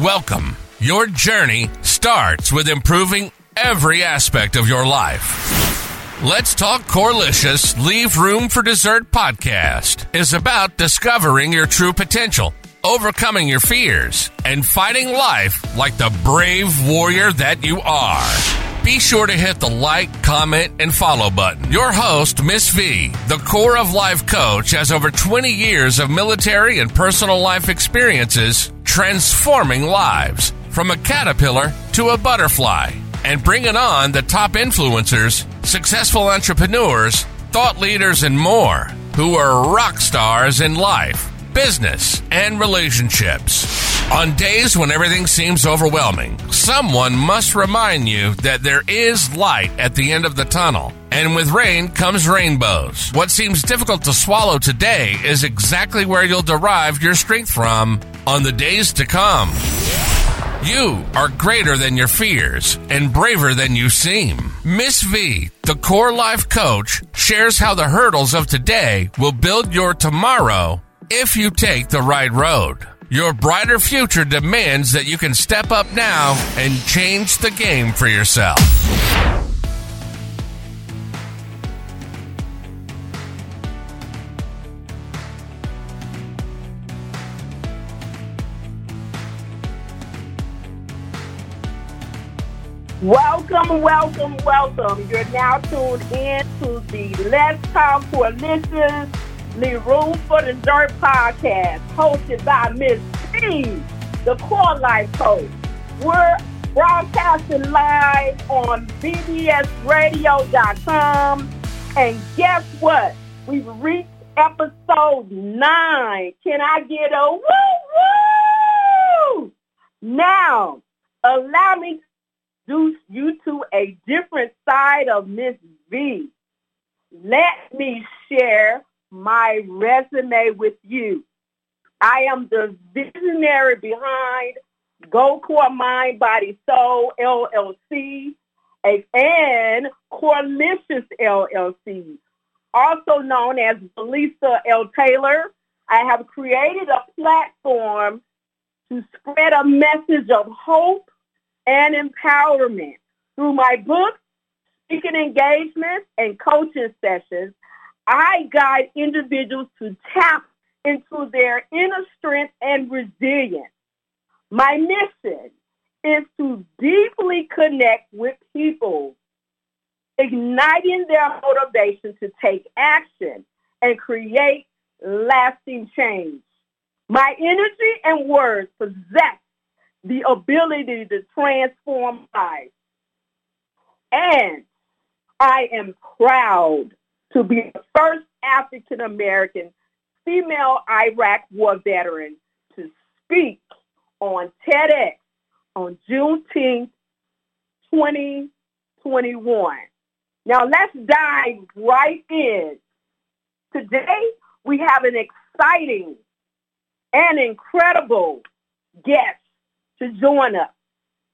Welcome. Your journey starts with improving every aspect of your life. Let's Talk Corelicious Leave Room for Dessert podcast is about discovering your true potential, overcoming your fears, and fighting life like the brave warrior that you are be sure to hit the like, comment, and follow button. Your host, Miss V, the core of life coach, has over 20 years of military and personal life experiences transforming lives from a caterpillar to a butterfly and bringing on the top influencers, successful entrepreneurs, thought leaders, and more who are rock stars in life, business, and relationships. On days when everything seems overwhelming, someone must remind you that there is light at the end of the tunnel. And with rain comes rainbows. What seems difficult to swallow today is exactly where you'll derive your strength from on the days to come. You are greater than your fears and braver than you seem. Miss V, the core life coach, shares how the hurdles of today will build your tomorrow if you take the right road. Your brighter future demands that you can step up now and change the game for yourself. Welcome, welcome, welcome. You're now tuned in to the Let's Talk Corelicious Room for Dessert podcast, hosted by Miss V, the Core Life Coach. We're broadcasting live on bbsradio.com. And guess what? We've reached episode nine. Can I get a woo woo? Now, allow me to introduce you to a different side of Miss V. Let me share my resume with you. I am the visionary behind Go Core Mind Body Soul LLC and Corelicious LLC, also known as Lisa L. Taylor. I have created a platform to spread a message of hope and empowerment through my books, speaking engagements, and coaching sessions I guide individuals to tap into their inner strength and resilience. My mission is to deeply connect with people, igniting their motivation to take action and create lasting change. My energy and words possess the ability to transform lives. And I am proud to be the first African American female Iraq war veteran to speak on TEDx on Juneteenth 2021. Now let's dive right in. Today we have an exciting and incredible guest to join us.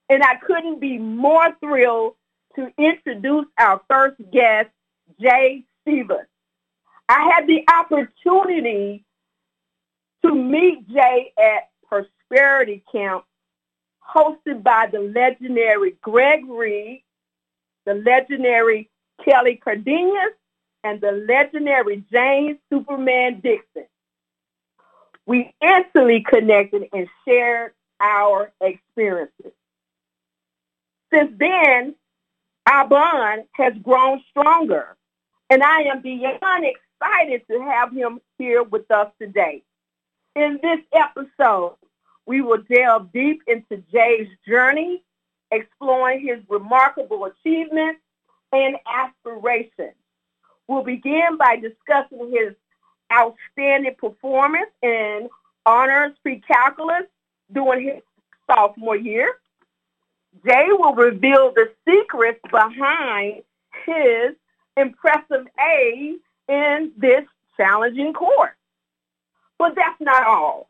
And I couldn't be more thrilled to introduce our first guest, Jay Stevens. I had the opportunity to meet Jay at Prosperity Camp hosted by the legendary Greg Reid, the legendary Kelly Cardenas, and the legendary James Superman Dixon. We instantly connected and shared our experiences. Since then, our bond has grown stronger and I am beyond excited to have him here with us today. In this episode, we will delve deep into Jay's journey, exploring his remarkable achievements and aspirations. We'll begin by discussing his outstanding performance in honors pre-calculus during his sophomore year. Jay will reveal the secrets behind his impressive A in this challenging course. But that's not all.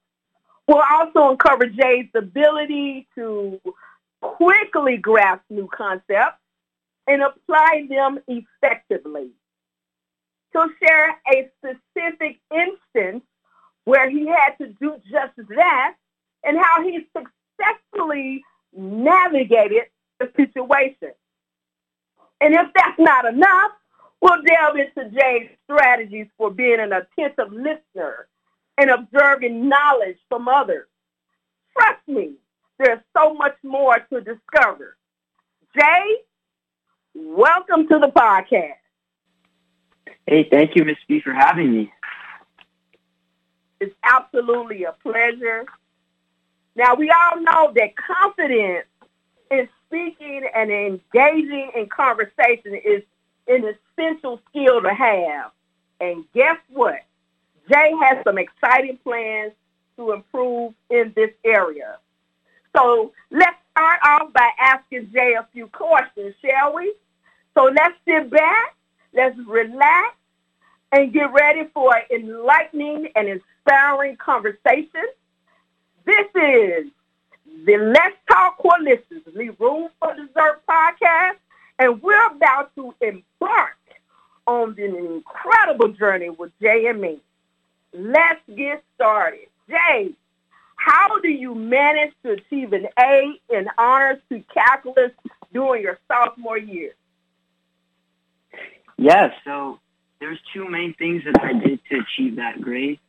We'll also uncover Jay's ability to quickly grasp new concepts and apply them effectively. He'll share a specific instance where he had to do just that and how he successfully navigated the situation. And if that's not enough, we'll delve into Jay's strategies for being an attentive listener and observing knowledge from others. Trust me, there's so much more to discover. Jay, welcome to the podcast. Hey, thank you, Miss V, for having me. It's absolutely a pleasure. Now, we all know that confidence in speaking and engaging in conversation is an essential skill to have. And guess what? Jay has some exciting plans to improve in this area. So let's start off by asking Jay a few questions, shall we? So let's sit back, let's relax, and get ready for an enlightening and inspiring conversation. This is the Let's Talk Corelicious, Leave Room for Dessert podcast, and we're about to embark on an incredible journey with Jay and me. Let's get started. Jay, how do you manage to achieve an A in honors to calculus during your sophomore year? Yeah, so there's two main things that I did to achieve that grade.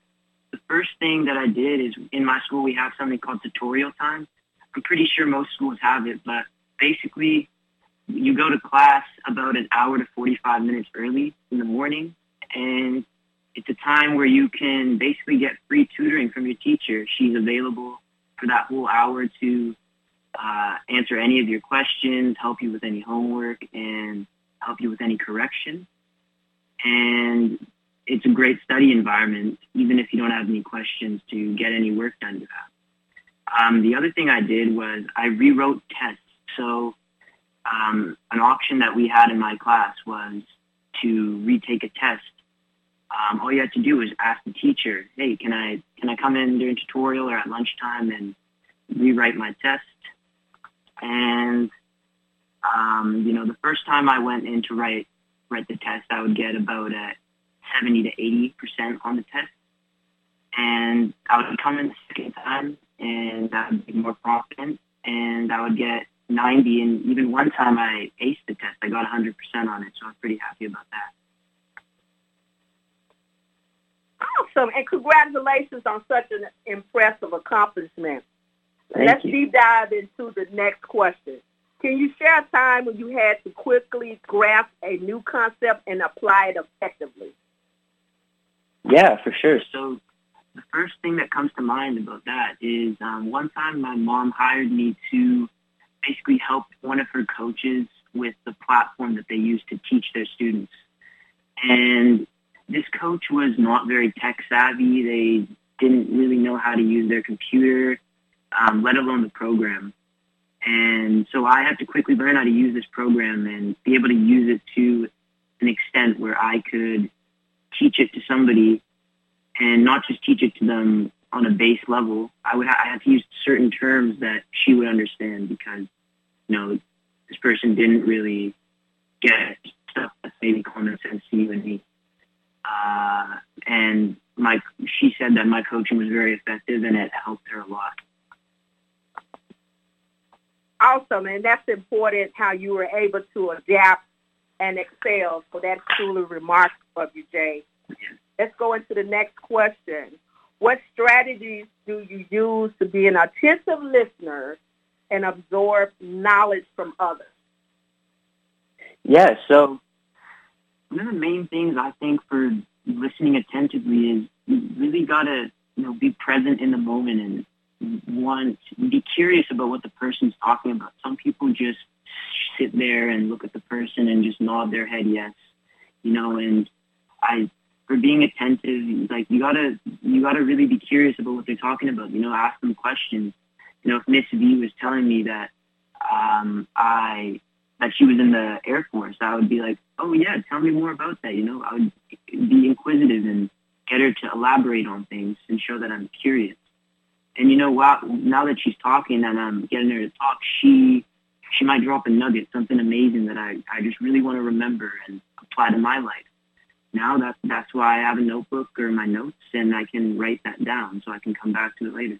The first thing that I did is in my school we have something called tutorial time. I'm pretty sure most schools have it, but basically you go to class about an hour to 45 minutes early in the morning and it's a time where you can basically get free tutoring from your teacher. She's available for that whole hour to uh, answer any of your questions, help you with any homework, and help you with any correction. And it's a great study environment, even if you don't have any questions to get any work done you have. Um, the other thing I did was I rewrote tests. So um, an option that we had in my class was to retake a test um, all you had to do was ask the teacher, "Hey, can I can I come in during tutorial or at lunchtime and rewrite my test?" And um, you know, the first time I went in to write write the test, I would get about a seventy to eighty percent on the test, and I would come in the second time and I would be more confident, and I would get 90 and even one time I aced the test. I got 100% on it, so I'm pretty happy about that. Awesome. And congratulations on such an impressive accomplishment. Thank Let's you. deep dive into the next question. Can you share a time when you had to quickly grasp a new concept and apply it effectively? Yeah, for sure. So the first thing that comes to mind about that is um, one time my mom hired me to basically helped one of her coaches with the platform that they use to teach their students. And this coach was not very tech savvy. They didn't really know how to use their computer, um, let alone the program. And so I had to quickly learn how to use this program and be able to use it to an extent where I could teach it to somebody and not just teach it to them on a base level. I would ha- I had to use certain terms that she would understand because, you know, this person didn't really get stuff that's maybe common sense to you and me. Uh, and my, she said that my coaching was very effective and it helped her a lot. Awesome. And that's important how you were able to adapt and excel. So that's truly remarkable of you, Jay. Let's go into the next question. What strategies do you use to be an attentive listener and absorb knowledge from others? Yeah, so one of the main things I think for listening attentively is you really gotta, you know, be present in the moment and want be curious about what the person's talking about. Some people just sit there and look at the person and just nod their head yes, you know. And I, for being attentive, like you gotta you gotta really be curious about what they're talking about. You know, ask them questions. You know, if Miss V was telling me that um, I that she was in the Air Force, I would be like, oh yeah, tell me more about that. You know, I would be inquisitive and get her to elaborate on things and show that I'm curious. And you know, wow, now that she's talking and I'm getting her to talk, she she might drop a nugget, something amazing that I, I just really want to remember and apply to my life. Now that that's why I have a notebook or my notes and I can write that down so I can come back to it later.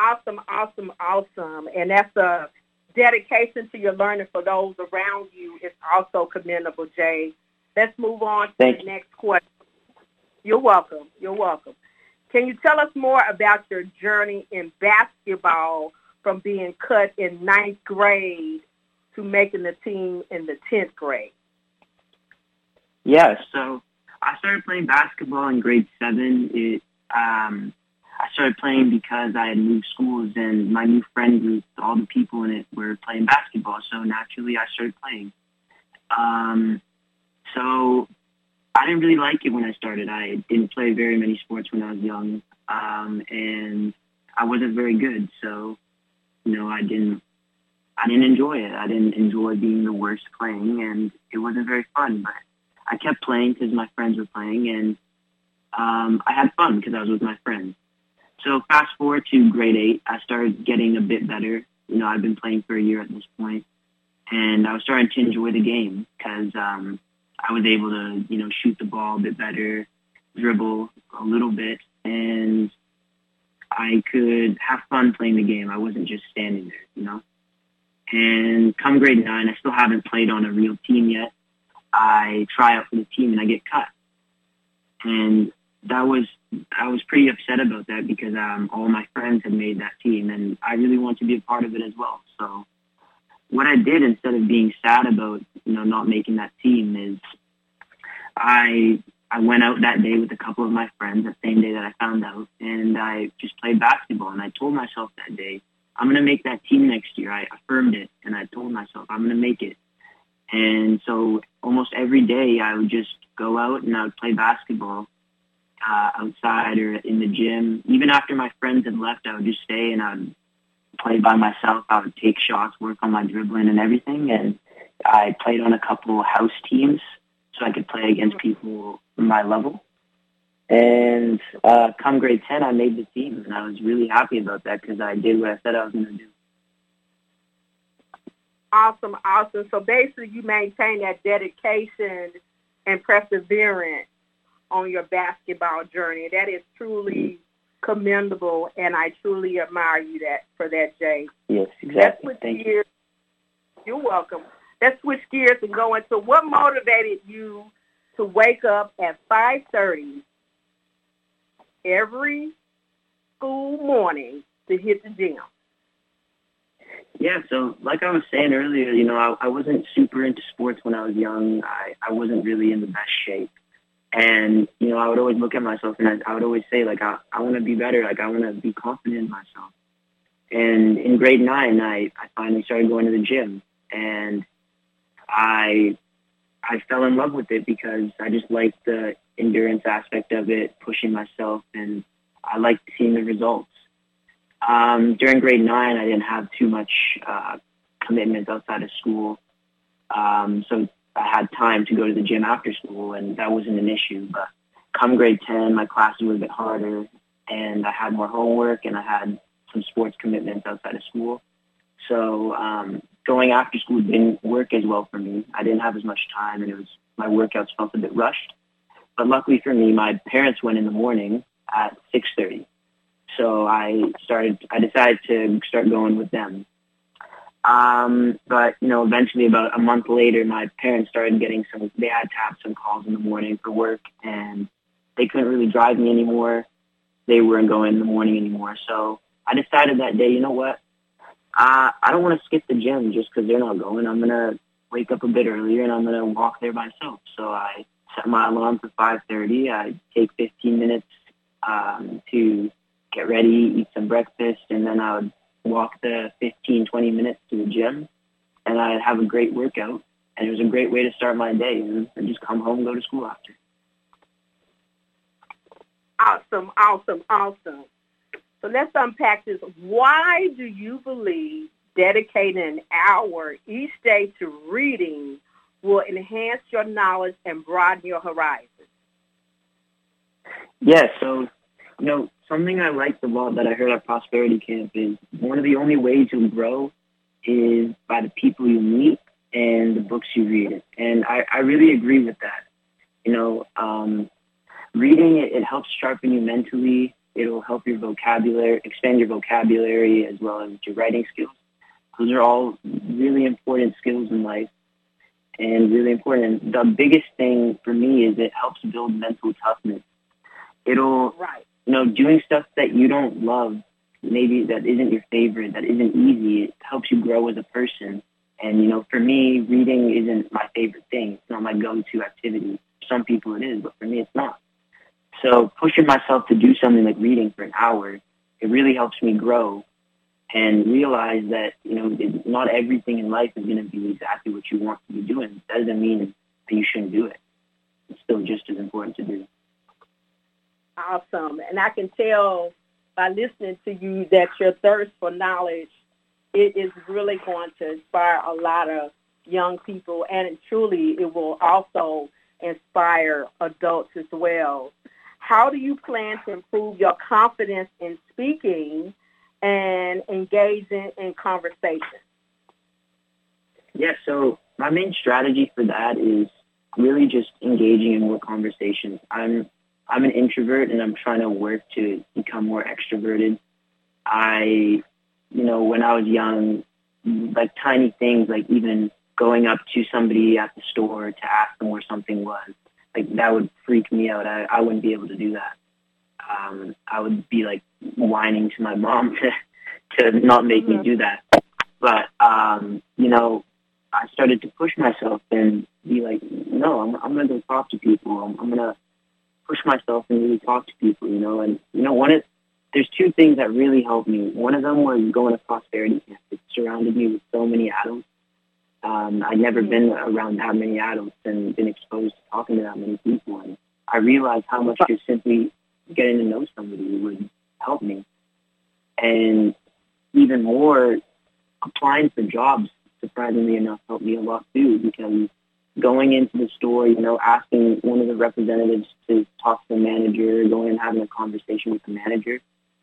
Awesome, awesome, awesome. And that's a dedication to your learning for those around you is also commendable, Jay. Let's move on to Thank the you. next question. You're welcome. You're welcome. Can you tell us more about your journey in basketball from being cut in ninth grade to making the team in the 10th grade? Yeah, so I started playing basketball in grade seven. It um, I started playing because I had moved schools and my new friend group, all the people in it were playing basketball. So naturally, I started playing. Um, so I didn't really like it when I started. I didn't play very many sports when I was young, um, and I wasn't very good. So, you know, I didn't. I didn't enjoy it. I didn't enjoy being the worst playing, and it wasn't very fun. But I kept playing because my friends were playing, and um, I had fun because I was with my friends. So fast forward to grade eight, I started getting a bit better. You know, I've been playing for a year at this point, and I was starting to enjoy the game because um, I was able to, you know, shoot the ball a bit better, dribble a little bit, and I could have fun playing the game. I wasn't just standing there, you know. And come grade nine, I still haven't played on a real team yet. I try out for the team and I get cut. And that was I was pretty upset about that because um, all my friends had made that team and I really wanted to be a part of it as well. So what I did instead of being sad about you know not making that team is I I went out that day with a couple of my friends the same day that I found out and I just played basketball and I told myself that day I'm gonna make that team next year. I affirmed it and I told myself I'm gonna make it. And so almost every day I would just go out and I would play basketball uh, outside or in the gym. Even after my friends had left, I would just stay and I would play by myself. I would take shots, work on my dribbling and everything. And I played on a couple house teams so I could play against people my level. And uh, come grade 10, I made the team, and I was really happy about that because I did what I said I was going to do. Awesome, awesome. So basically, you maintain that dedication and perseverance on your basketball journey. That is truly commendable, and I truly admire you that for that, Jay. Yes, exactly. Thank you. You're welcome. Let's switch gears and go into what motivated you to wake up at 5:30 every school morning to hit the gym. Yeah, so like I was saying earlier, you know, I, I wasn't super into sports when I was young. I, I wasn't really in the best shape. And, you know, I would always look at myself and I, I would always say, like, I, I want to be better. Like, I want to be confident in myself. And in grade nine, I, I finally started going to the gym. And I I fell in love with it because I just liked the endurance aspect of it, pushing myself, and I liked seeing the results. Um, during grade nine, I didn't have too much uh, commitments outside of school, um, so I had time to go to the gym after school, and that wasn't an issue. But come grade ten, my classes were a bit harder, and I had more homework, and I had some sports commitments outside of school. So um, going after school didn't work as well for me. I didn't have as much time, and it was my workouts felt a bit rushed. But luckily for me, my parents went in the morning at six thirty, so I started. I decided to start going with them. Um, but you know, eventually, about a month later, my parents started getting some. They had to have some calls in the morning for work, and they couldn't really drive me anymore. They weren't going in the morning anymore, so I decided that day, you know what? Uh, I don't want to skip the gym just because they're not going. I'm gonna wake up a bit earlier and I'm gonna walk there myself. So I set my alarm for 5:30. I take 15 minutes um, to get ready, eat some breakfast, and then I would walk the 15, 20 minutes to the gym, and I'd have a great workout. And it was a great way to start my day, and, just come home, and go to school after. Awesome, awesome, awesome. So let's unpack this. Why do you believe dedicating an hour each day to reading will enhance your knowledge and broaden your horizons? Yeah, so you know, something I liked a lot that I heard at Prosperity Camp is one of the only ways you'll grow is by the people you meet and the books you read. And I, I really agree with that. You know, um, reading it, it helps sharpen you mentally. It'll help your vocabulary, expand your vocabulary as well as your writing skills. Those are all really important skills in life and really important. The biggest thing for me is it helps build mental toughness. It'll, Right. You know, doing stuff that you don't love, maybe that isn't your favorite, that isn't easy, it helps you grow as a person. And, you know, for me, reading isn't my favorite thing. It's not my go-to activity. For some people it is, but for me it's not. So pushing myself to do something like reading for an hour, it really helps me grow and realize that, you know, not everything in life is going to be exactly what you want to be doing. That doesn't mean that you shouldn't do it. It's still just as important to do. Awesome. And I can tell by listening to you that your thirst for knowledge it is really going to inspire a lot of young people and truly it will also inspire adults as well. How do you plan to improve your confidence in speaking and engaging in conversation? Yeah, so my main strategy for that is really just engaging in more conversations. I'm I'm an introvert and I'm trying to work to become more extroverted. I, you know, when I was young, like tiny things, like even going up to somebody at the store to ask them where something was, like that would freak me out. I, I wouldn't be able to do that. Um, I would be like whining to my mom to to not make me Mhm. do that. But um, you know, I started to push myself and be like, no, I'm, I'm going to go talk to people. I'm, I'm going to push myself and really talk to people, you know. And, you know, one of, there's two things that really helped me. One of them was going to prosperity camp. It surrounded me with so many adults. Um, I'd never Mhm. been around that many adults and been exposed to talking to that many people. And I realized how much just simply getting to know somebody would help me. And even more, applying for jobs surprisingly enough helped me a lot too because going into the store, you know, asking one of the representatives to talk to the manager, going and having a conversation with the manager,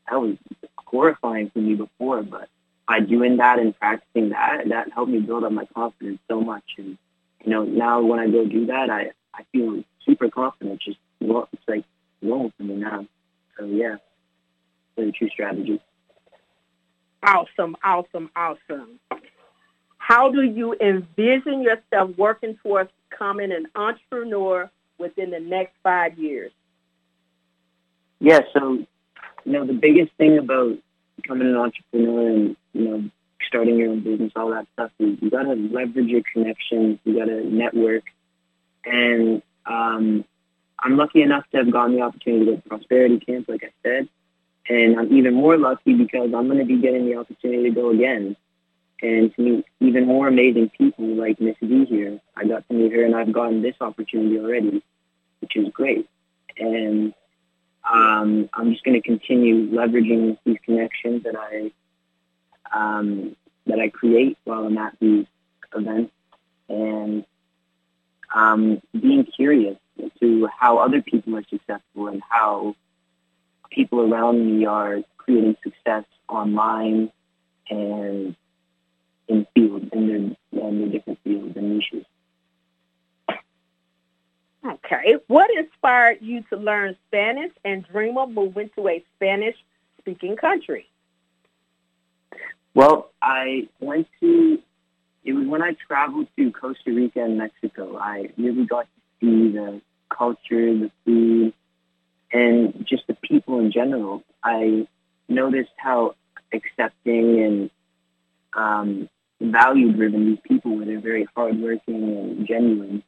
that was horrifying for me before. But by doing that and practicing that, that helped me build up my confidence so much. And, you know, now when I go do that, I, I feel super confident. Just, it's like normal for me now. So yeah, a true strategy. Awesome, awesome, awesome. How do you envision yourself working towards becoming an entrepreneur within the next five years? Yeah, so you know the biggest thing about becoming an entrepreneur and you know starting your own business, all that stuff is you gotta leverage your connections, you gotta network, and um, I'm lucky enough to have gotten the opportunity to go to Prosperity Camp, like I said, and I'm even more lucky because I'm going to be getting the opportunity to go again and to meet even more amazing people like Miss V here. I got to meet her, and I've gotten this opportunity already, which is great, and um, I'm just going to continue leveraging these connections that I um, that I create while I'm at these events, and um, being curious as to how other people are successful and how people around me are creating success online and in fields and their in their different fields and niches. Okay. What inspired you to learn Spanish and dream of moving to a Spanish speaking country? Well, I went to, it was when I traveled to Costa Rica and Mexico. I really got to see the culture, the food, and just the people in general. I noticed how accepting and um, value driven these people were. They're very hardworking and genuine.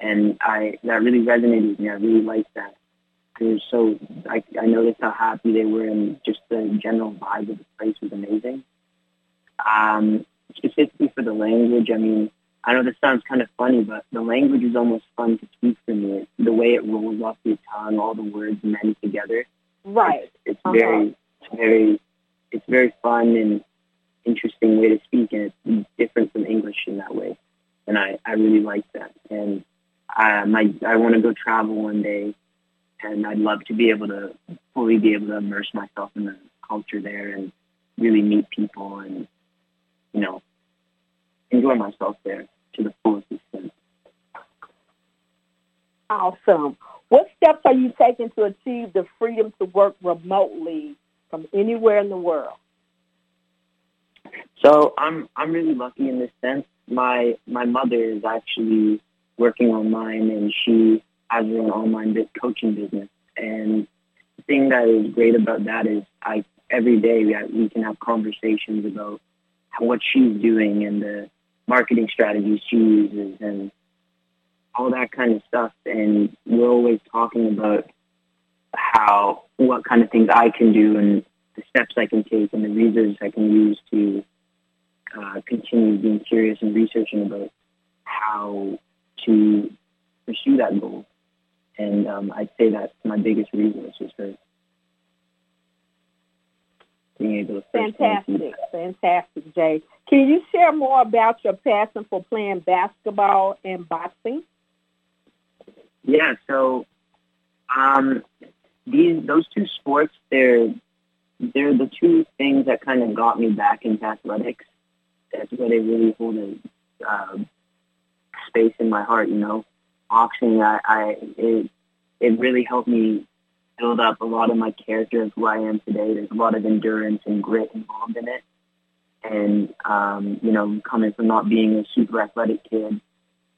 And I that really resonated with me. I really liked that. They were so I, I noticed how happy they were and just the general vibe of the place was amazing. Um, specifically for the language, I mean, I know this sounds kind of funny, but the language is almost fun to speak for me. The way it rolls off your tongue, all the words mend together. Right. It's Uh-huh. very, it's very, it's very fun and interesting way to speak, and it's different from English in that way. And I, I really like that. And I, my, I want to go travel one day, and I'd love to be able to fully be able to immerse myself in the culture there and really meet people and, you know, enjoy myself there to the fullest extent. Awesome. What steps are you taking to achieve the freedom to work remotely from anywhere in the world? So I'm I'm really lucky in this sense. My my mother is actually working online and she has her own online coaching business. And the thing that is great about that is I every day we, we can have conversations about what she's doing and the marketing strategies she uses and all that kind of stuff. And we're always talking about how, what kind of things I can do and the steps I can take and the resources I can use to uh, continue being curious and researching about how to pursue that goal. And um, I'd say that's my biggest resource is for being able to. Fantastic, fantastic, Jay. Can you share more about your passion for playing basketball and boxing? Yeah, so um, these those two sports they're they're the two things that kind of got me back into athletics. That's where they really hold a uh, space in my heart. You know, boxing, I, I it it really helped me build up a lot of my character of who I am today. There's a lot of endurance and grit involved in it. And, um, you know, coming from not being a super athletic kid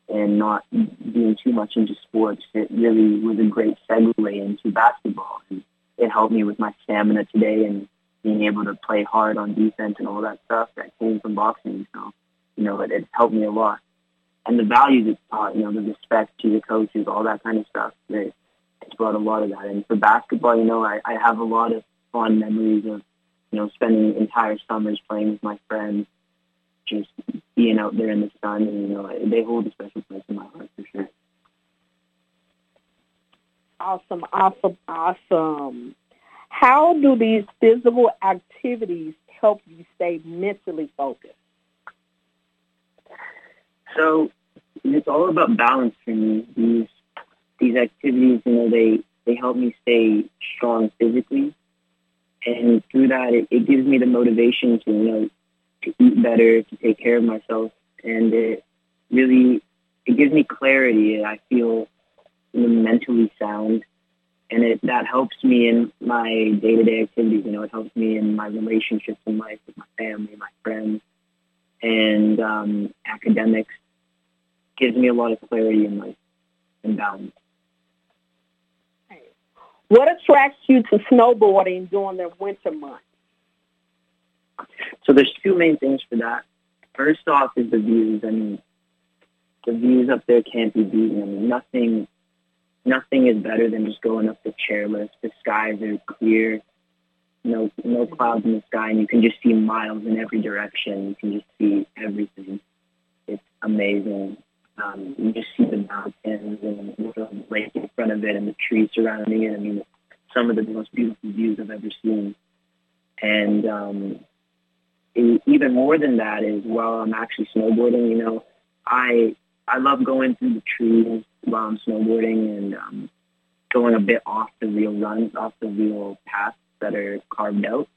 and not being too much into sports, it really was a great segue into basketball. And it helped me with my stamina today and being able to play hard on defense and all that stuff that came from boxing. So, you know, it, it helped me a lot. And the values it's taught, you know, the respect to the coaches, all that kind of stuff, it, it's brought a lot of that. And for basketball, you know, I, I have a lot of fond memories of, you know, spending entire summers playing with my friends, just being out there in the sun, and you know, they hold a special place in my heart for sure. Awesome, awesome, awesome. How do these physical activities help you stay mentally focused? So it's all about balance for me. These these activities, you know, they they help me stay strong physically, and through that, it, it gives me the motivation to you know to eat better, to take care of myself, and it really it gives me clarity. and I feel mentally sound, and it that helps me in my day to day activities. You know, it helps me in my relationships in life with my family, my friends, and um, academics. Gives me a lot of clarity in life and balance. What attracts you to snowboarding during the winter months? So there's two main things for that. First off is the views. I mean, the views up there can't be beaten. I mean, nothing, nothing is better than just going up the chairlift. The skies are clear, no, no clouds in the sky, and you can just see miles in every direction. You can just see everything. It's amazing. Um, you just see the mountains and the lake in front of it and the trees surrounding it. I mean, some of the most beautiful views I've ever seen. And um, even more than that is while I'm actually snowboarding, you know, I I love going through the trees while I'm snowboarding and um, going a bit off the real runs, off the real paths that are carved out.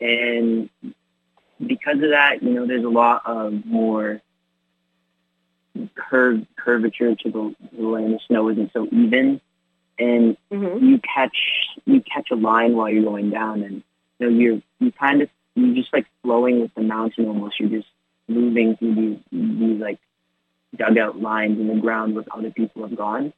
And because of that, you know, there's a lot of more curve curvature to the, the land. The snow isn't so even, and mm-hmm. you catch you catch a line while you're going down, and you know you're you kind of you're just like flowing with the mountain almost. You're just moving through these these like dugout lines in the ground where other people have gone.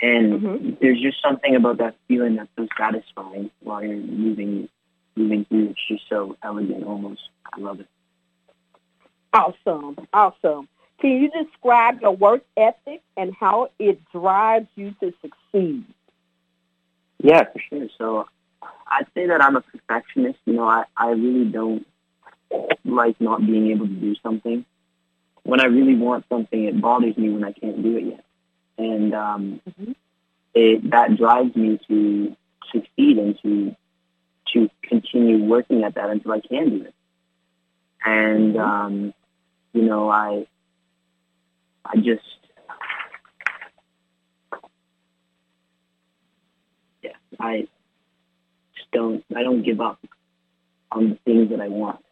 And mm-hmm. there's just something about that feeling that's so satisfying while you're moving moving through. It's just so elegant almost. I love it. Awesome. Awesome. Can you describe your work ethic and how it drives you to succeed? Yeah, for sure. So I'd say that I'm a perfectionist. You know, I, I really don't like not being able to do something. When I really want something, it bothers me when I can't do it yet. And um, mm-hmm. it, that drives me to succeed and to to continue working at that until I can do it. And mm-hmm. um, you know, I I just, yeah, I just don't, I don't give up on the things that I want.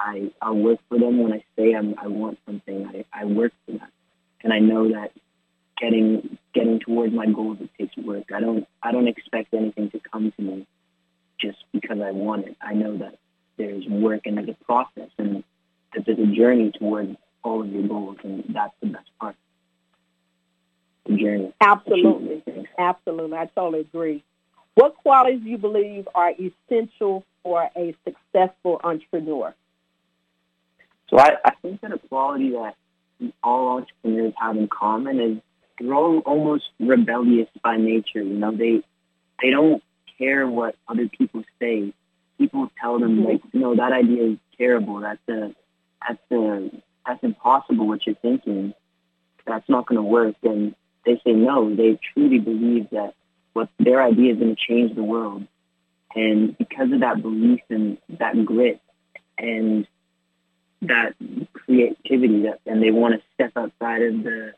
I, i work for them when I say I'm, I want something. I, I work for that. And I know that getting getting towards my goals, it takes work. I don't I don't expect anything to come to me just because I want it. I know that there's work and there's a process and that there's a journey towards all of your goals, and that's the best part. The journey. Absolutely, absolutely. I totally agree. What qualities do you believe are essential for a successful entrepreneur? So I, I think that a quality that all entrepreneurs have in common is they're all almost rebellious by nature. You know, they they don't care what other people say. People tell them mm-hmm. like, no, that idea is terrible. That's a that's a that's impossible. What you're thinking, that's not going to work. And they say no. They truly believe that what their idea is going to change the world. And because of that belief and that grit and that creativity that, and they want to step outside of the,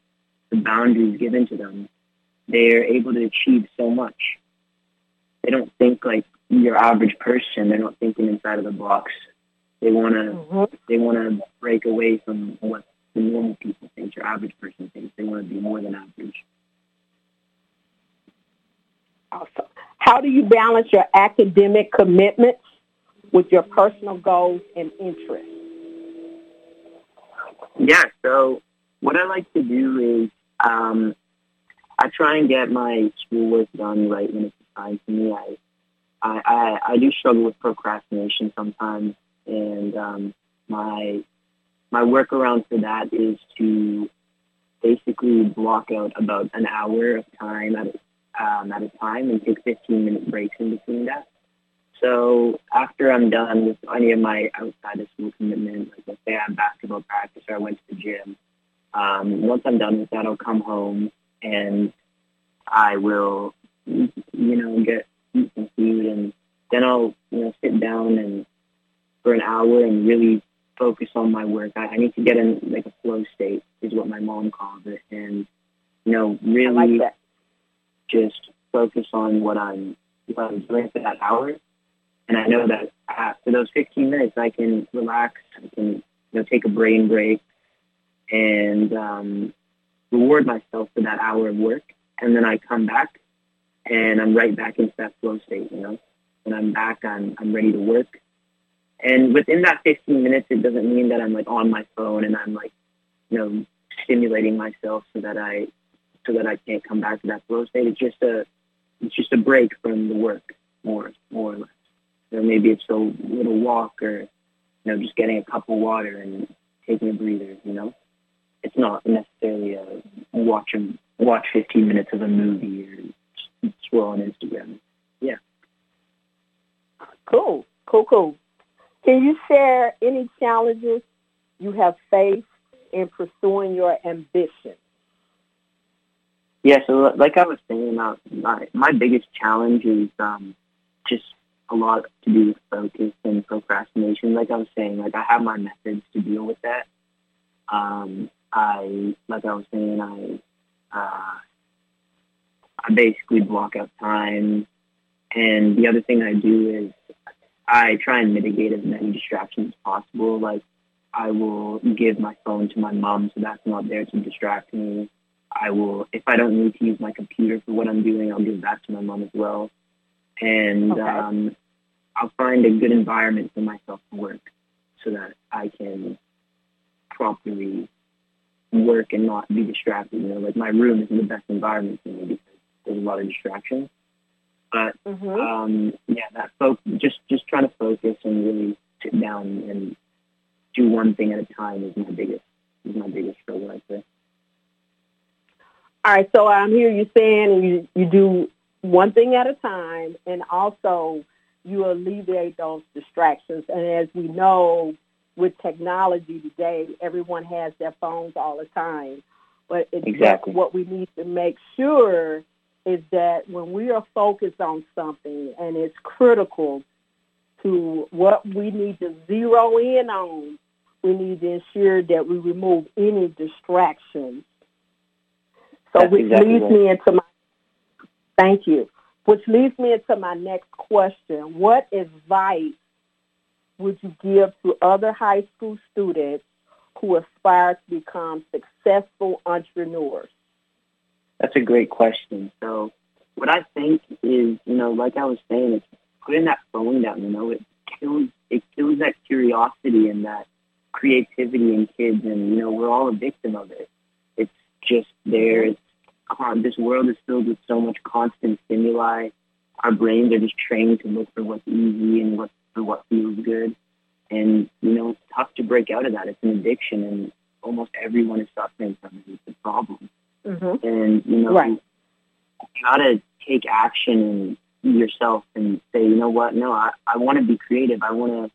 the boundaries given to them, they're able to achieve so much. They don't think like your average person. They're not thinking inside of the box. They want to mm-hmm. they want to break away from what the normal people think, your average person thinks. They want to be more than average. Awesome. How do you balance your academic commitments with your personal goals and interests? Yeah, so what I like to do is um, I try and get my schoolwork done right when it's assigned to me. I, I, I, I do struggle with procrastination sometimes, and um, my my workaround for that is to basically block out about an hour of time at a, um, at a time and take 15 minute breaks in between that. So after I'm done with any of my outside of school commitments, like let's say I have basketball practice or I went to the gym, um, once I'm done with that, I'll come home and I will, you know, get eat some food and then I'll, you know, sit down and for an hour and really focus on my work. I, I need to get in like a flow state is what my mom calls it. And, you know, really like just focus on what I'm, what I'm doing for that hour and I know that after those 15 minutes, I can relax. I can, you know, take a brain break and um, reward myself for that hour of work. And then I come back and I'm right back into that flow state, you know. When I'm back, I'm, I'm ready to work. And within that 15 minutes, it doesn't mean that I'm like on my phone and I'm like, you know, stimulating myself so that I, so that I can't come back to that flow state. It's just a, it's just a break from the work, more, more or less or maybe it's a little walk or, you know, just getting a cup of water and taking a breather, you know? It's not necessarily a watch, watch 15 minutes of a movie or scroll on Instagram. Yeah. Cool, cool, cool. Can you share any challenges you have faced in pursuing your ambition? Yeah, so like I was saying, about my, my biggest challenge is um, just a lot to do with focus and procrastination. Like I was saying, like I have my methods to deal with that. Um, I, like I was saying, I, uh, I basically block out time. And the other thing I do is I try and mitigate as many distractions as possible. Like I will give my phone to my mom so that's not there to distract me. I will, if I don't need to use my computer for what I'm doing, I'll give that to my mom as well. And okay. um, I'll find a good environment for myself to work so that I can properly work and not be distracted. You know, like my room isn't the best environment for me because there's a lot of distractions. But mm-hmm. um, yeah, that fo- just just trying to focus and really sit down and do one thing at a time is my biggest is my biggest struggle. I'd say. All right, so I'm here. You saying you you do one thing at a time, and also you alleviate those distractions. And as we know, with technology today, everyone has their phones all the time. But exactly. what we need to make sure is that when we are focused on something and it's critical to what we need to zero in on, we need to ensure that we remove any distractions. So That's which exactly leads right. me into my thank you. Which leads me into my next question. What advice would you give to other high school students who aspire to become successful entrepreneurs? That's a great question. So what I think is, you know, like I was saying, it's putting that phone down, you know, it kills it kills that curiosity and that creativity in kids and you know, we're all a victim of it. It's just there. It's this world is filled with so much constant stimuli. Our brains are just trained to look for what's easy and what for what feels good. And you know, it's tough to break out of that. It's an addiction, and almost everyone is suffering from it. It's a problem. Mm-hmm. And you know, Right. you gotta take action in yourself and say, you know what? No, I, I want to be creative. I want to,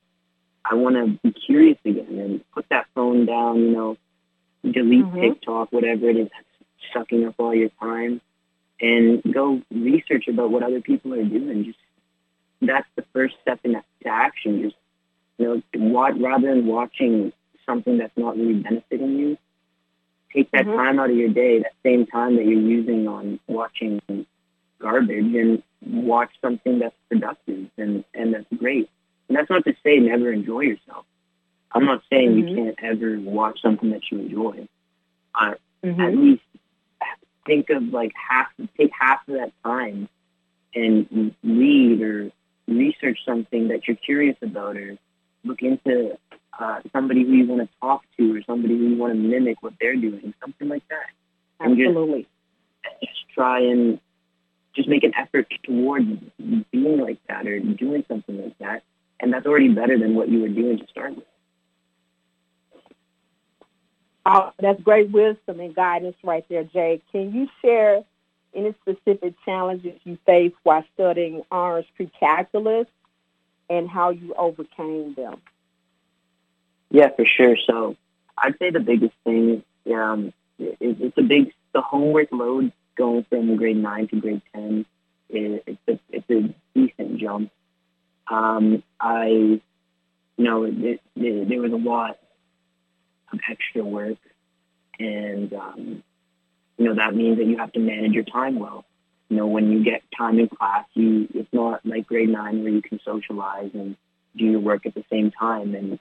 I want to be curious again and put that phone down. You know, delete Mhm. TikTok, whatever it is sucking up all your time, and go research about what other people are doing. Just that's the first step in to action. Just you know, wa- rather than watching something that's not really benefiting you, take that Mhm. time out of your day, that same time that you're using on watching garbage, and watch something that's productive and and that's great. And that's not to say never enjoy yourself. I'm not saying Mhm. you can't ever watch something that you enjoy. Uh, at Mm-hmm. least think of like half, take half of that time and read or research something that you're curious about or look into uh, somebody who you want to talk to or somebody who you want to mimic what they're doing, something like that. And just, Absolutely. just try and just make an effort towards being like that or doing something like that. And that's already better than what you were doing to start with. Oh, that's great wisdom and guidance right there, Jay. Can you share any specific challenges you faced while studying honors pre-calculus and how you overcame them? Yeah, for sure. So I'd say the biggest thing um, is it's a big the homework load going from grade nine to grade ten. Is, it's a it's a decent jump. Um, I, you know, it, it, there was a lot of extra work, and um, you know that means that you have to manage your time well. You know, when you get time in class, you it's not like grade nine where you can socialize and do your work at the same time and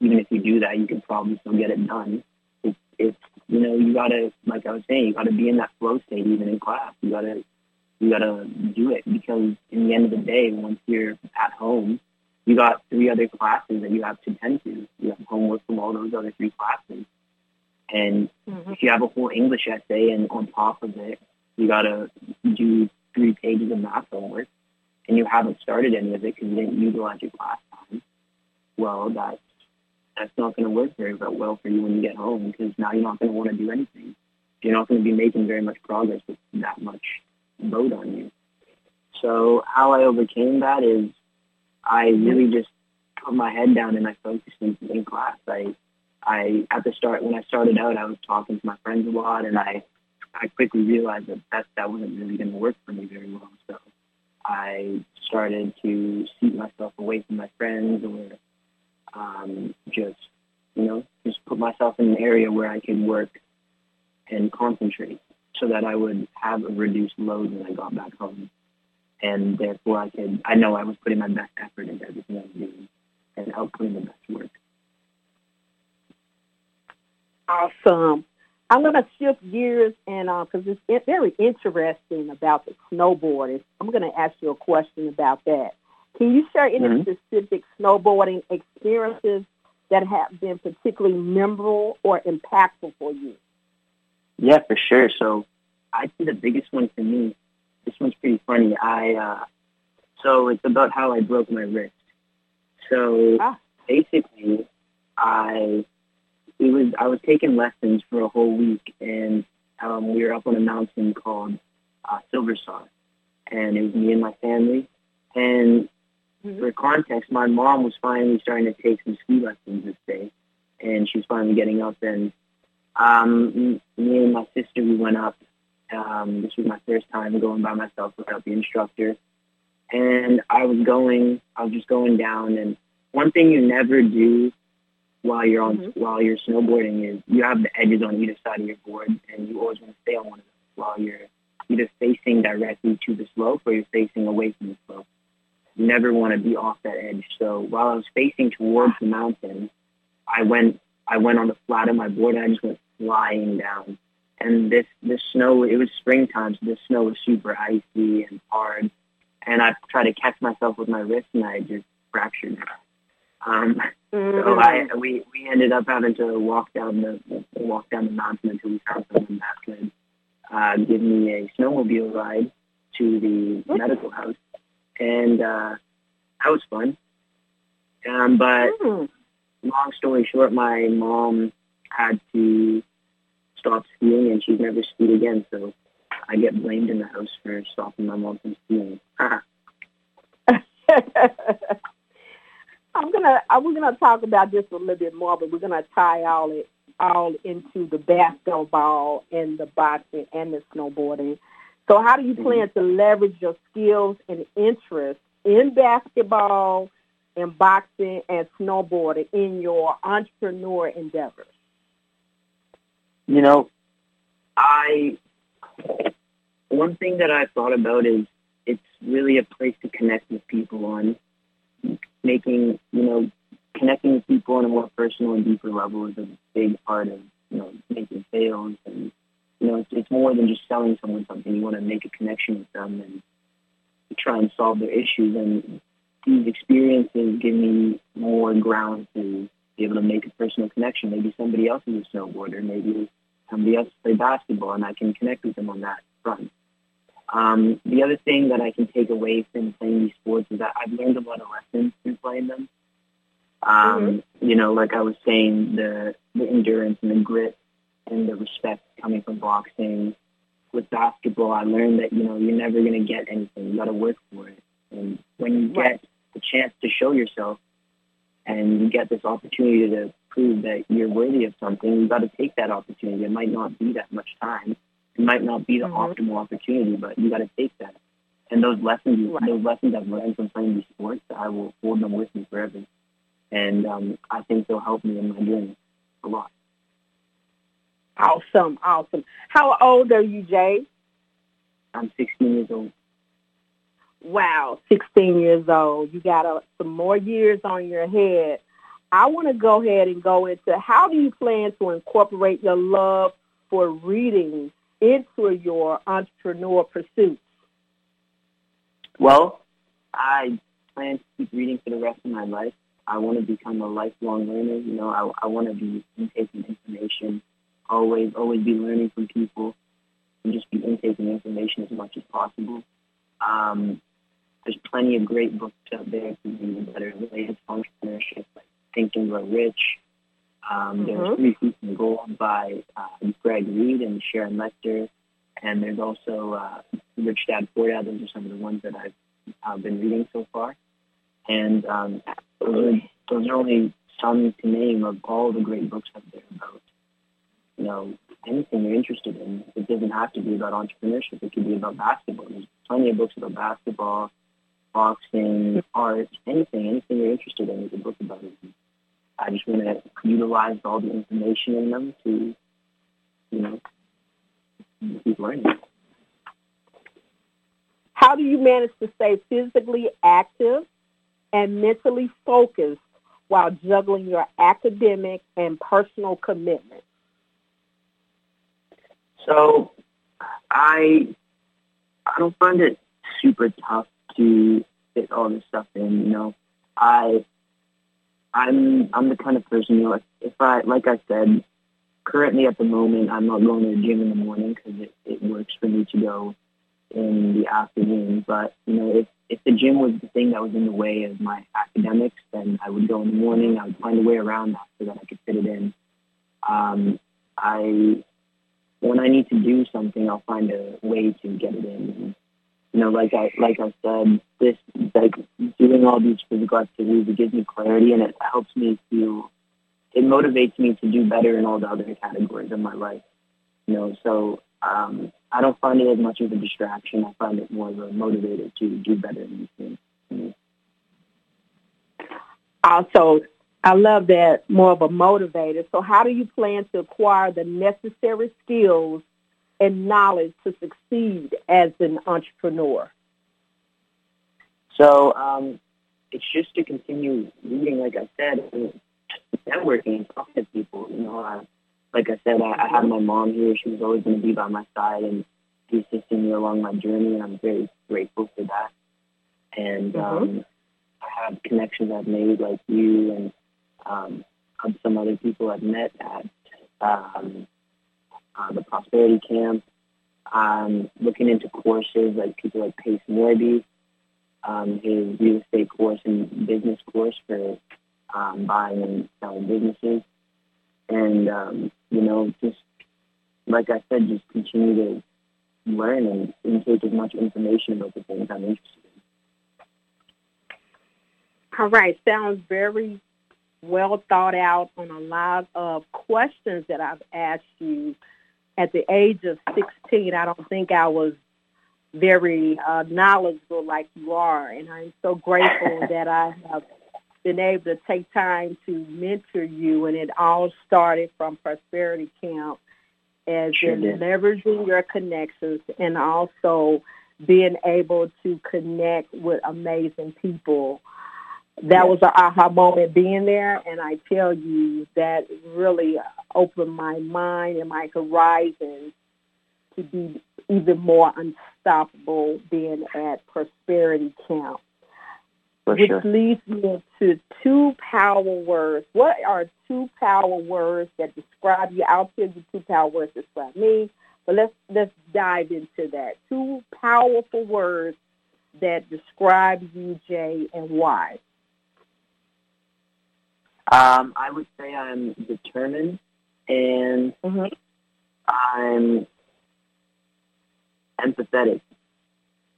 even if you do that, you can probably still get it done. It's, it's you know, you gotta, like I was saying, you gotta be in that flow state even in class. You gotta, you gotta do it because in the end of the day, once you're at home, you got three other classes that you have to attend to. You have homework from all those other three classes, and Mm-hmm. if you have a whole English essay and on top of it, you gotta do three pages of math homework, and you haven't started any of it because you didn't utilize your class time. Well, that's that's not going to work very well for you when you get home because now you're not going to want to do anything. You're not going to be making very much progress with that much load on you. So how I overcame that is I really just put my head down and I focused in, in class. I, I at the start when I started out, I was talking to my friends a lot, and I, I quickly realized that that, that wasn't really going to work for me very well. So I started to seat myself away from my friends or um, just you know just put myself in an area where I could work and concentrate so that I would have a reduced load when I got back home and therefore I could I know I was putting my best effort into everything I was doing and out putting the best work. Awesome. I'm going to shift gears and because it's very interesting about the snowboarding. I'm going to ask you a question about that. Can you share any Mhm. specific snowboarding experiences that have been particularly memorable or impactful for you? Yeah, for sure. So I think the biggest one for me, this one's pretty funny. I uh, so it's about how I broke my wrist. So Ah. basically, I it was I was taking lessons for a whole week, and um, we were up on a mountain called uh, Silver Star, and it was me and my family. And for context, my mom was finally starting to take some ski lessons this day, and she was finally getting up. And um, me and my sister, we went up. Um, this was my first time going by myself without the instructor, and I was going. I was just going down, and one thing you never do while you're on Mhm. while you're snowboarding is you have the edges on either side of your board, and you always want to stay on one of them while you're either facing directly to the slope or you're facing away from the slope. You never want to be off that edge. So while I was facing towards the mountain, I went I went on the flat of my board and I just went flying down. And this this snow it was springtime, so the snow was super icy and hard, and I tried to catch myself with my wrist, and I just fractured it. Um, Mm-hmm. so I we we ended up having to walk down the walk down the mountain until we found someone that could uh, give me a snowmobile ride to the medical house, and uh, that was fun. Um, but Mm. long story short, my mom had to stop skiing, and she's never skied again. So I get blamed in the house for stopping my mom from skiing. I'm gonna uh, we're gonna talk about this a little bit more, but we're gonna tie all it all into the basketball and the boxing and the snowboarding. So, how do you plan to leverage your skills and interests in basketball and boxing and snowboarding in your entrepreneur endeavors? You know, I one thing that I've thought about is it's really a place to connect with people on making you know connecting with people on a more personal and deeper level is a big part of you know making sales and you know it's, it's more than just selling someone something. You want to make a connection with them and try and solve their issues. And these experiences give me more ground to be able to make a personal connection. Maybe somebody else is a snowboarder. Maybe somebody else play basketball and I can connect with them on that front um, the other thing that I can take away from playing these sports is that I've learned a lot of lessons through playing them. Um, You know, like I was saying, the the endurance and the grit and the respect coming from boxing. With basketball, I learned that you know you're never going to get anything. You got to work for it. And when you Right. get the chance to show yourself, and you get this opportunity to prove that you're worthy of something, you got to take that opportunity. It might not be that much time. It might not be the Mhm. optimal opportunity, but you got to take that. And those lessons, Right. those lessons I've learned from playing these sports, I will hold them with me forever. And um, I think they'll help me in my journey a lot. Awesome, awesome. How old are you, Jay? I'm 16 years old. Wow, 16 years old. You got uh, some more years on your head. I want to go ahead and go into how do you plan to incorporate your love for reading into your entrepreneur pursuits? Well, I plan to keep reading for the rest of my life. I want to become a lifelong learner. You know, I, I want to be intaking information, always, always be learning from people, and just be intaking information as much as possible. Um, there's plenty of great books out there for you are related to entrepreneurship, like Think and Grow Rich. Um, Mhm. There's Three Feet from Gold by uh, Greg Reid and Sharon Lechter. And there's also uh, Rich Dad Poor Dad. Those are some of the ones that I've uh, been reading so far. And um, those, are, those are only some to name of all the great books out there about, you know, anything you're interested in. It doesn't have to be about entrepreneurship. It could be about basketball. There's plenty of books about basketball, boxing, art, anything. Anything you're interested in, is a book about. I just want to utilize all the information in them to, you know, keep learning. How do you manage to stay physically active and mentally focused while juggling your academic and personal commitments? So I I don't find it super tough to fit all this stuff in. You know, I I'm I'm the kind of person you know if, if I like I said currently at the moment I'm not going to the gym in the morning because it, it works for me to go in the afternoon. But you know if if the gym was the thing that was in the way of my academics, then I would go in the morning. I would find a way around that so that I could fit it in. Um, I when I need to do something, I'll find a way to get it in. And, you know, like I like I said, this like doing all these physical activities, it gives me clarity and it helps me feel. It motivates me to do better in all the other categories of my life. You know, so um, I don't find it as much of a distraction. I find it more of a motivator to do better in these things. Also, I love that more of a motivator. So, how do you plan to acquire the necessary skills and knowledge to succeed as an entrepreneur? So um, it's just to continue reading, like I said, and networking and talking to people. You know, I, like I said, I, I have my mom here. She was always going to be by my side and be assisting me along my journey, and I'm very grateful for that. And Mhm. um, I have connections I've made, like you, and um, some other people I've met at um, uh, the Prosperity Camp. I'm looking into courses like people like Pace Morby, um, his real estate course and business course for um, buying and selling businesses. And, um, you know, just like I said, just continue to learn and intake as much information about the things I'm interested in. All right, sounds very well thought out on a lot of questions that I've asked you. At the age of 16, I don't think I was very uh, knowledgeable like you are, and I'm so grateful that I have been able to take time to mentor you, and it all started from Prosperity Camp as Sure in did. leveraging your connections and also being able to connect with amazing people. That was an aha moment being there, and I tell you that really opened my mind and my horizons to be even more unstoppable being at Prosperity Camp. For Which sure. leads me to two power words. What are two power words that describe you? I'll tell you two power words that describe me, but let's let's dive into that. Two powerful words that describe you, Jay, and why. Um, I would say I'm determined and Mm-hmm. I'm empathetic.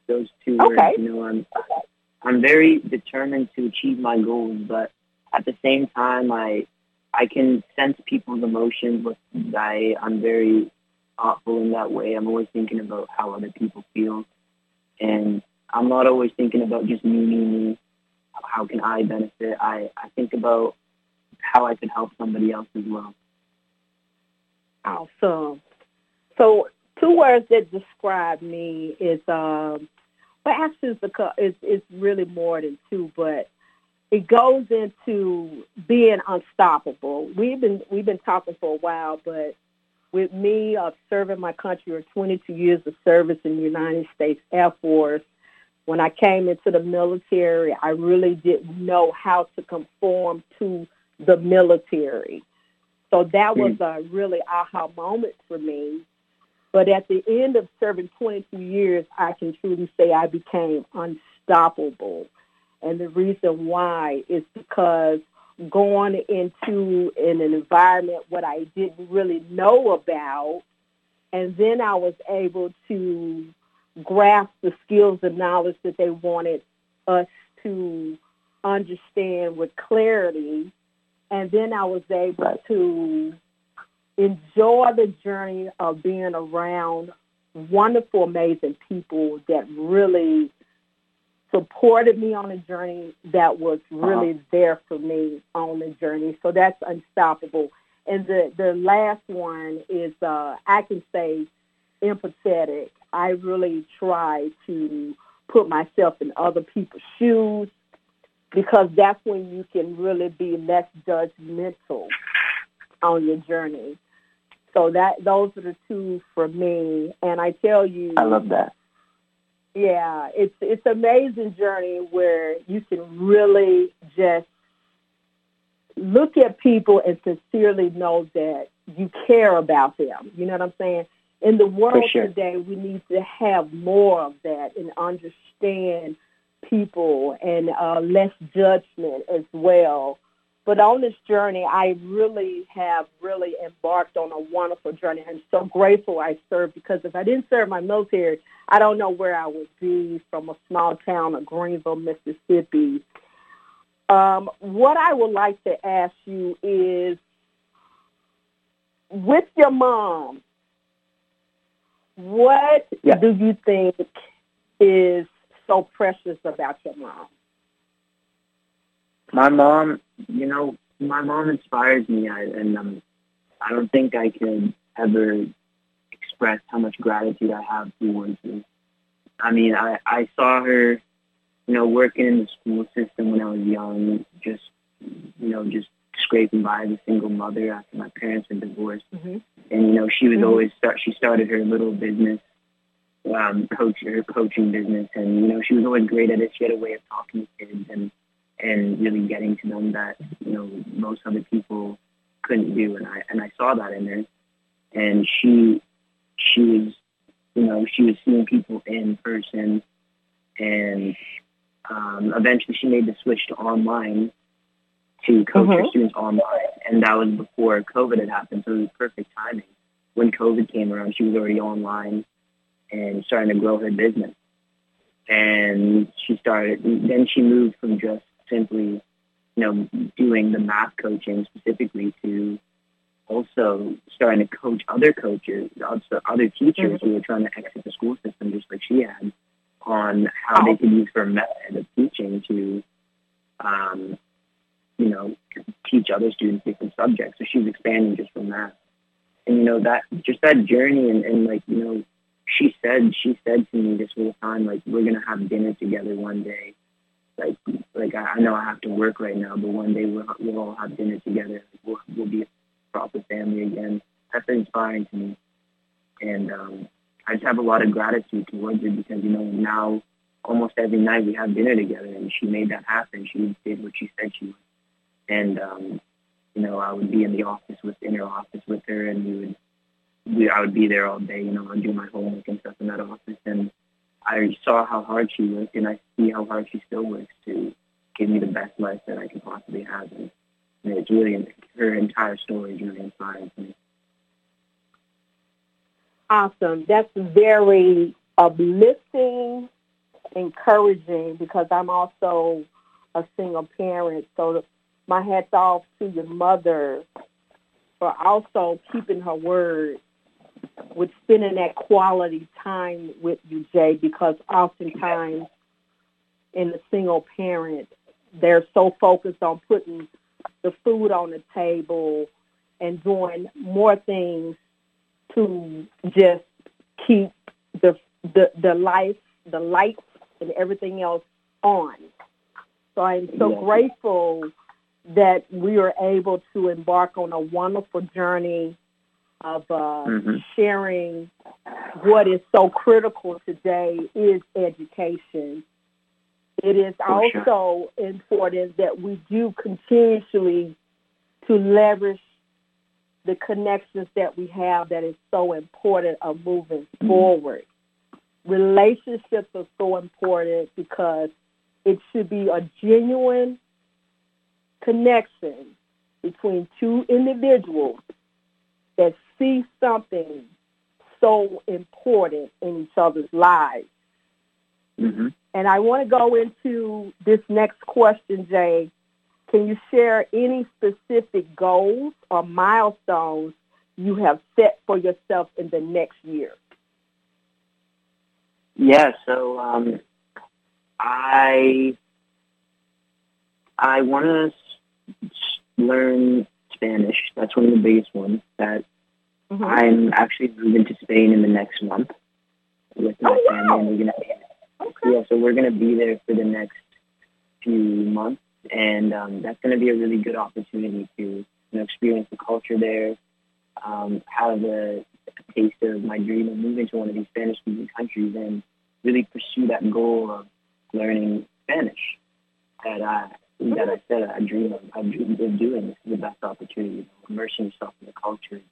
Those two Okay. words, you know, I'm I'm very determined to achieve my goals, but at the same time, I I can sense people's emotions. But I I'm very thoughtful in that way. I'm always thinking about how other people feel, and I'm not always thinking about just me, me, me. How can I benefit? I I think about how I can help somebody else as well. Awesome. So, two words that describe me is um, well, actually, it's, it's it's really more than two, but it goes into being unstoppable. We've been we've been talking for a while, but with me of serving my country or 22 years of service in the United States Air Force, when I came into the military, I really didn't know how to conform to the military. So that was hmm. a really aha moment for me. But at the end of serving 22 years, I can truly say I became unstoppable. And the reason why is because going into an environment what I didn't really know about, and then I was able to grasp the skills and knowledge that they wanted us to understand with clarity. And then I was able to enjoy the journey of being around wonderful, amazing people that really supported me on a journey that was really there for me on the journey. So that's unstoppable. And the, the last one is uh, I can say empathetic. I really try to put myself in other people's shoes because that's when you can really be less judgmental on your journey. So that those are the two for me. And I tell you, I love that. yeah, it's it's amazing journey where you can really just look at people and sincerely know that you care about them. You know what I'm saying? In the world sure. today, we need to have more of that and understand people and uh, less judgment as well. But on this journey, I really have really embarked on a wonderful journey. I'm so grateful I served because if I didn't serve my military, I don't know where I would be from a small town of Greenville, Mississippi. Um, what I would like to ask you is, with your mom, what Yeah. do you think is so precious about your mom? My mom, you know, my mom inspires me, I, and um, I don't think I can ever express how much gratitude I have towards her. I mean, I, I saw her, you know, working in the school system when I was young, just, you know, just scraping by as a single mother after my parents were divorced. Mm-hmm. And you know, she was Mhm. always start. She started her little business, um, coach her coaching business, and you know, she was always great at it. She had a way of talking to kids and and really getting to them that you know most other people couldn't do. And I and I saw that in her. And she she was you know she was seeing people in person, and um, eventually she made the switch to online to coach her Mhm. students online, and that was before COVID had happened, so it was perfect timing. When COVID came around, she was already online and starting to grow her business. And she started. Then she moved from just simply, you know, doing the math coaching specifically to also starting to coach other coaches, also other teachers who were trying to exit the school system, just like she had, on how they could use her method of teaching to, um, you know, teach other students different subjects. So she's expanding just from that. And you know that just that journey and, and like you know she said she said to me this whole time like we're gonna have dinner together one day. Like like I, I know I have to work right now but one day we'll we'll all have dinner together. We'll we'll be a proper family again. That's inspiring to me. And um I just have a lot of gratitude towards her because you know now almost every night we have dinner together and she made that happen. She did what she said she would. And um you know, I would be in the office with in her office with her, and we would, we, I would be there all day. You know, I'd do my homework and stuff in that office, and I saw how hard she worked, and I see how hard she still works to give me the best life that I could possibly have. And, and it's really her entire story really inspiring to me. Awesome. That's very uplifting, encouraging because I'm also a single parent. So my hats off to your mother for also keeping her word with spending that quality time with you, Jay, because oftentimes in a single parent, they're so focused on putting the food on the table and doing more things to just keep the the the life, the lights, and everything else on. So I'm so Yeah. grateful that we are able to embark on a wonderful journey of uh, Mhm. sharing what is so critical today is education. It is For sure. also important that we do continuously to leverage the connections that we have that is so important of moving forward. Relationships are so important because it should be a genuine connection between two individuals that see something so important in each other's lives. hmm And I want to go into this next question, Jay. Can you share any specific goals or milestones you have set for yourself in the next year? Yeah, so um, I I want to learn Spanish. That's one of the biggest ones. That Mm-hmm. I'm actually moving to Spain in the next month with my Oh, family, wow. and we're gonna Okay. yeah, so we're gonna be there for the next few months, and um, that's gonna be a really good opportunity to you know experience the culture there, um, have a, a taste of my dream of moving to one of these Spanish-speaking countries, and really pursue that goal of learning Spanish that I that I said I dream of. I of doing. This is the best opportunity. Immersing yourself in the culture is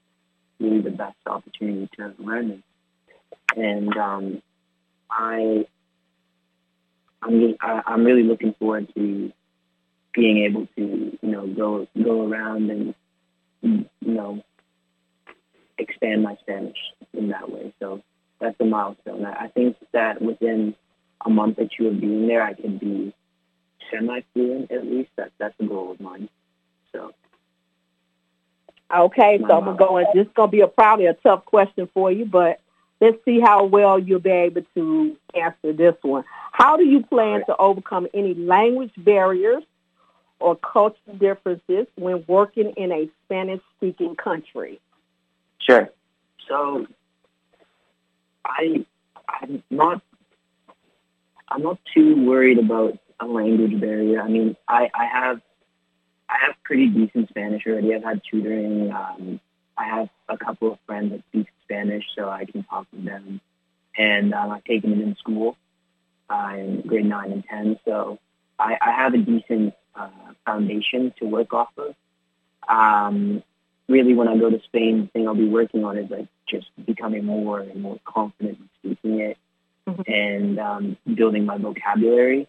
really the best opportunity to learn it. And um, I, I'm just, I, I'm really looking forward to being able to, you know, go go around and, you know, expand my Spanish in that way. So that's a milestone. I I think that within a month or two of being there, I could be semi-fluent at least. That that's a goal of mine. So Okay, so I'm gonna go. And this is gonna be a probably a tough question for you, but let's see how well you'll be able to answer this one. How do you plan to overcome any language barriers or cultural differences when working in a Spanish-speaking country? Sure. So I I'm not I'm not too worried about a language barrier. I mean, I, I have I have pretty decent Spanish already. I've had tutoring. Um, I have a couple of friends that speak Spanish, so I can talk with them. And um, I've taken it in school uh, in grade nine and ten, so I, I have a decent uh, foundation to work off of. Um, really, when I go to Spain, the thing I'll be working on is like just becoming more and more confident in speaking it mm-hmm. and um, building my vocabulary.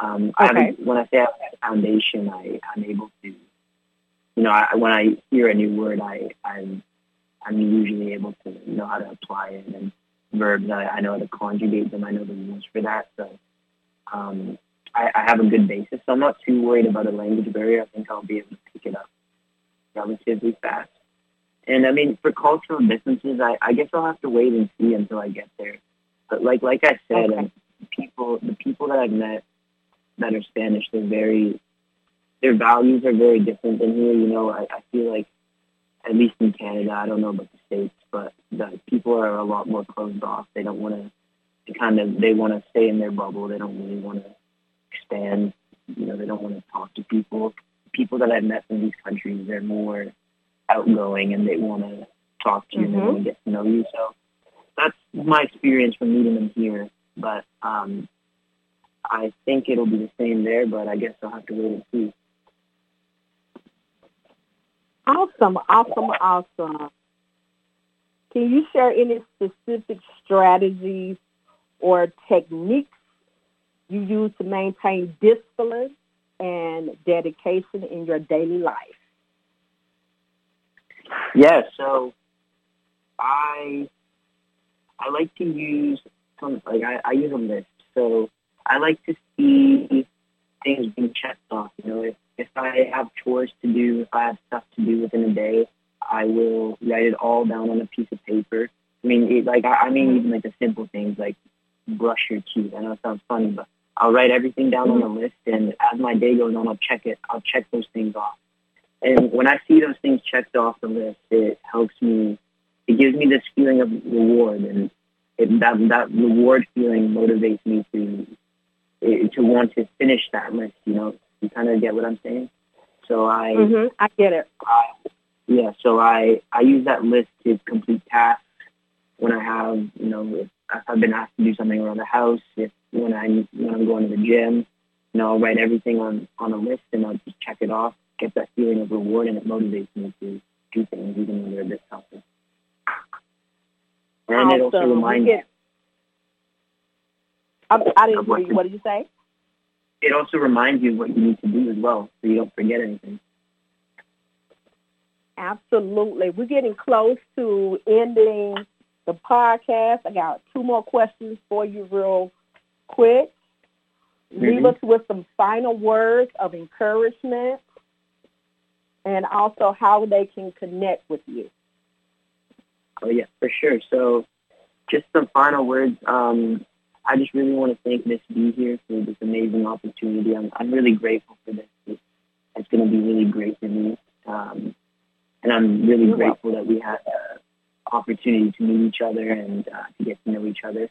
Um, okay. I when I say I have a foundation, I, I'm able to, you know, I, when I hear a new word, I, I'm, I'm usually able to know how to apply it and verbs. I, I know how to conjugate them. I know the rules for that. So um, I, I have a good basis. So I'm not too worried about a language barrier. I think I'll be able to pick it up relatively fast. And I mean, for cultural differences, I, I guess I'll have to wait and see until I get there. But like like I said, okay. people the people that I've met that are Spanish, they're very their values are very different than here. You know, I, I feel like at least in Canada, I don't know about the states, but the people are a lot more closed off. They don't want to. They kind of they want to stay in their bubble. They don't really want to expand. You know, they don't want to talk to people. People that I've met from these countries, they're more outgoing and they want to talk to you mm-hmm. and they want to get to know you. So that's my experience from meeting them here. But um, I think it'll be the same there, but I guess I'll have to wait and see. Awesome, awesome, awesome. Can you share any specific strategies or techniques you use to maintain discipline and dedication in your daily life? Yeah, so I I like to use some like I, I use a list. So I like to see things being checked off. You know, if if I have chores to do, if I have stuff to do within a day, I will write it all down on a piece of paper. I mean, it, like I, I mean, even like the simple things like brush your teeth. I know it sounds funny, but I'll write everything down on a mm-hmm. list, and as my day goes on, I'll check it. I'll check those things off. And when I see those things checked off the list, it helps me. It gives me this feeling of reward, and it, that that reward feeling motivates me to to want to finish that list. You know, you kind of get what I'm saying. So I, mm-hmm, I get it. I, yeah, so I I use that list to complete tasks when I have you know if, if I've been asked to do something around the house, if when I when I'm going to the gym, you know I'll write everything on on a list and I'll just check it off, get that feeling of reward, and it motivates me to do things even when they're a bit. And awesome. it also reminds me. I, I didn't hear you. What did you say? It also reminds you what you need to do as well, so you don't forget anything. Absolutely. We're getting close to ending the podcast. I got two more questions for you real quick. Mm-hmm. Leave us with some final words of encouragement and also how they can connect with you. Oh, yeah, for sure. So just some final words. Um, I just really want to thank Miss V here for this amazing opportunity. I'm, I'm really grateful for this. It's, it's going to be really great for me. Um, and I'm really You're grateful welcome. that we had the opportunity to meet each other and uh, to get to know each other.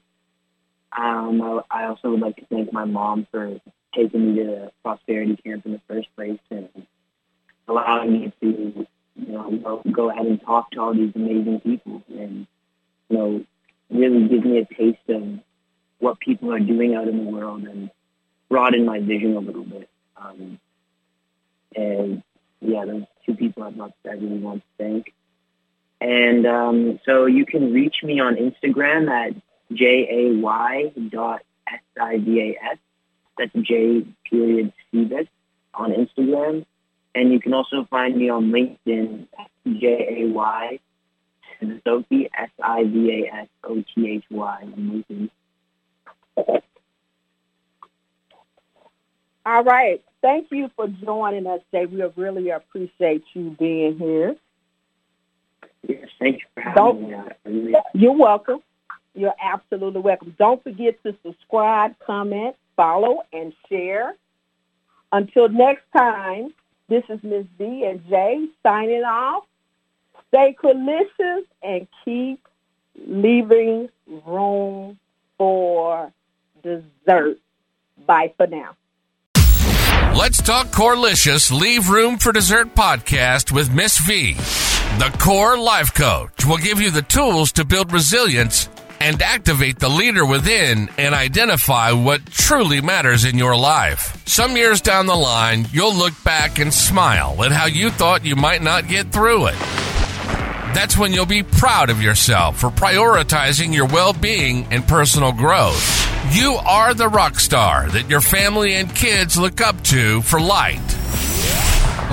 Um, I, I also would like to thank my mom for taking me to prosperity camp in the first place and allowing me to, you know, go ahead and talk to all these amazing people and, you know, really give me a taste of what people are doing out in the world and broaden my vision a little bit. Um, and yeah, those two people I'd love I really want to thank. And um, so you can reach me on Instagram at jay dot s-i-v-a-s. That's J period Sivas on Instagram. And you can also find me on LinkedIn at J-A-Y Sophie, S-I-V-A-S-O-T-H-Y on LinkedIn. All right. Thank you for joining us today. We really appreciate you being here. Yes, thank you for having Don't, me. You're welcome. You're absolutely welcome. Don't forget to subscribe, comment, follow, and share. Until next time, this is Ms. V and Jay signing off. Stay delicious and keep leaving room for dessert. Bye for now. Let's Talk Corelicious Leave Room for Dessert podcast with Miss V. The Core Life Coach will give you the tools to build resilience and activate the leader within and identify what truly matters in your life. Some years down the line, you'll look back and smile at how you thought you might not get through it. That's when you'll be proud of yourself for prioritizing your well being and personal growth. You are the rock star that your family and kids look up to for light.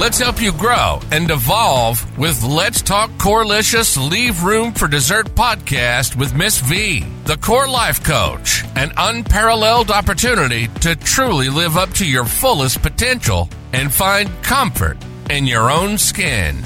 Let's help you grow and evolve with Let's Talk Corelicious Leave Room for Dessert podcast with Miss V, the core life coach, an unparalleled opportunity to truly live up to your fullest potential and find comfort in your own skin.